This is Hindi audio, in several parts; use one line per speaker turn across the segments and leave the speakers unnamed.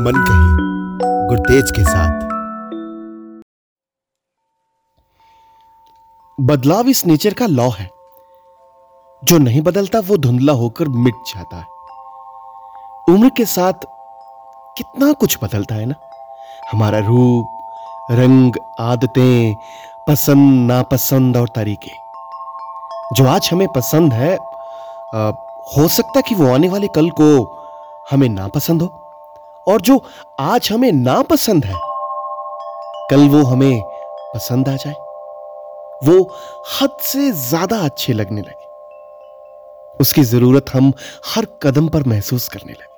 मन कही गुरतेज के साथ। बदलाव इस नेचर का लॉ है। जो नहीं बदलता वो धुंधला होकर मिट जाता है। उम्र के साथ कितना कुछ बदलता है ना? हमारा रूप रंग आदतें पसंद नापसंद और तरीके। जो आज हमें पसंद है आ, हो सकता कि वो आने वाले कल को हमें नापसंद हो और जो आज हमें नापसंद है, कल वो हमें पसंद आ जाए। वो हद से ज़्यादा अच्छे लगने लगे। उसकी ज़रूरत हम हर कदम पर महसूस करने लगे।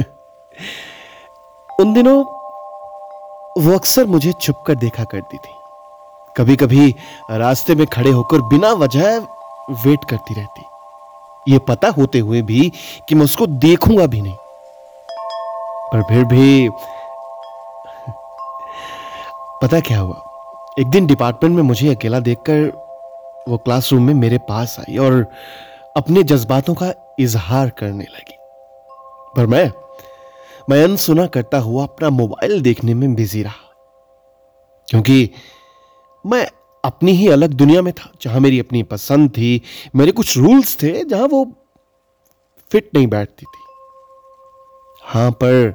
उन दिनों वो अक्सर मुझे छुप कर देखा करती थी। कभी कभी रास्ते में खड़े होकर बिना वजह वेट करती रहती। ये पता होते हुए भी कि मैं उसको देखूँगा भी नहीं। पर फिर भी पता क्या हुआ? एक दिन डिपार्टमेंट में मुझे अकेला देखकर वो क्लासरूम में मेरे पास आई और अपने जज्बातों का इजहार करने लगी। पर मैं मैं अनसुना करता हुआ अपना मोबाइल देखने में बिज़ी रहा। क्योंकि मैं अपनी ही अलग दुनिया में था, जहाँ मेरी अपनी पसंद थी। मेरे कुछ रूल्स थे जहाँ वो फिट नहीं बैठती थी। हाँ, पर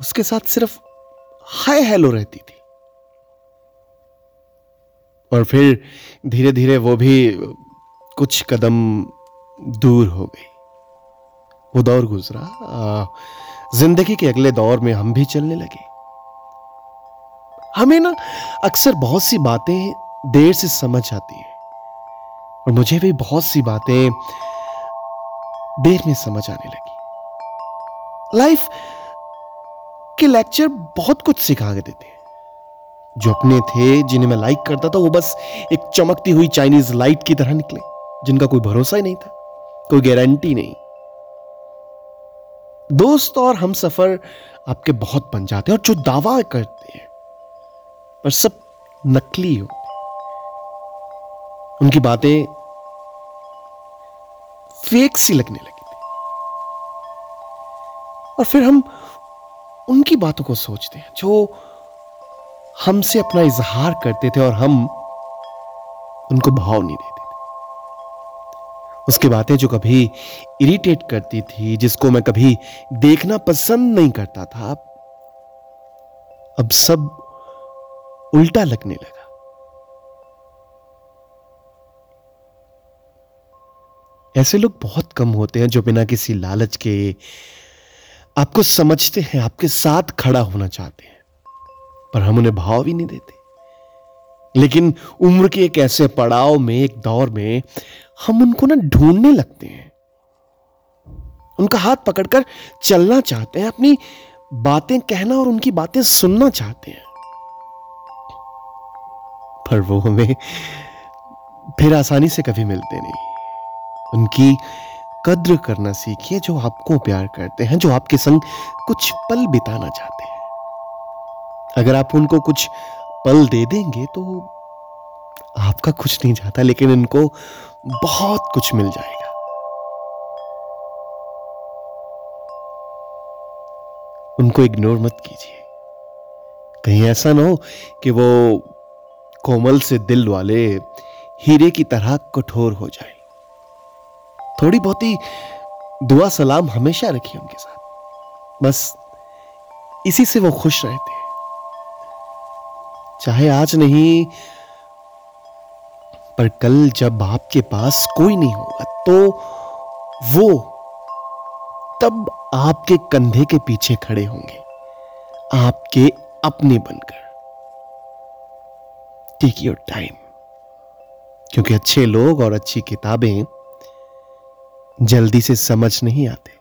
उसके साथ सिर्फ़ हाय हेलो रहती थी। और फिर धीरे धीरे वो भी कुछ कदम दूर हो गई। वो दौर गुजरा। ज़िंदगी के अगले दौर में हम भी चलने लगे। हमें ना अक्सर बहुत सी बातें देर से समझ आती है। और मुझे भी बहुत सी बातें देर में समझ आने लगी। लाइफ के लेक्चर बहुत कुछ सिखा के देते हैं। जो अपने थे, जिन्हें मैं लाइक करता था, वो बस एक चमकती हुई चाइनीज़ लाइट की तरह निकले, जिनका कोई भरोसा ही नहीं था, कोई गारंटी नहीं। दोस्त और हम सफ़र आपके बहुत बन जाते हैं और जो दावा करते हैं, पर सब नकली हो। उनकी बातें फेक सी लगने लगी थी। और फिर हम उनकी बातों को सोचते हैं, जो हमसे अपना इजहार करते थे और हम उनको भाव नहीं देते थे। उसकी बातें जो कभी इरिटेट करती थी, जिसको मैं कभी देखना पसंद नहीं करता था, अब सब उल्टा लगने लगा। ऐसे लोग बहुत कम होते हैं जो बिना किसी लालच के आपको समझते हैं, आपके साथ खड़ा होना चाहते हैं। पर हम उन्हें भाव ही नहीं देते। लेकिन उम्र के एक ऐसे पड़ाव में, एक दौर में हम उनको ना ढूँढने लगते हैं। उनका हाथ पकड़कर चलना चाहते हैं, अपनी बातें कहना और उनकी बातें सुनना चाहते हैं। पर वो हमें फिर आसानी से कभी मिलते नहीं। उनकी कद्र करना सीखिए जो आपको प्यार करते हैं, जो आपके संग कुछ पल बिताना चाहते हैं। अगर आप उनको कुछ पल दे देंगे तो आपका कुछ नहीं जाता, लेकिन इनको बहुत कुछ मिल जाएगा। उनको इग्नोर मत कीजिए। कहीं ऐसा ना हो कि वो कोमल से दिल वाले हीरे की तरह कठोर हो जाए। थोड़ी बहुत ही दुआ सलाम हमेशा रखिए उनके साथ। बस इसी से वो खुश रहते हैं। चाहे आज नहीं, पर कल जब आपके पास कोई नहीं होगा तो वो तब आपके कंधे के पीछे खड़े होंगे, आपके अपने बनकर। टेक योर टाइम क्योंकि अच्छे लोग और अच्छी किताबें जल्दी से समझ नहीं आते।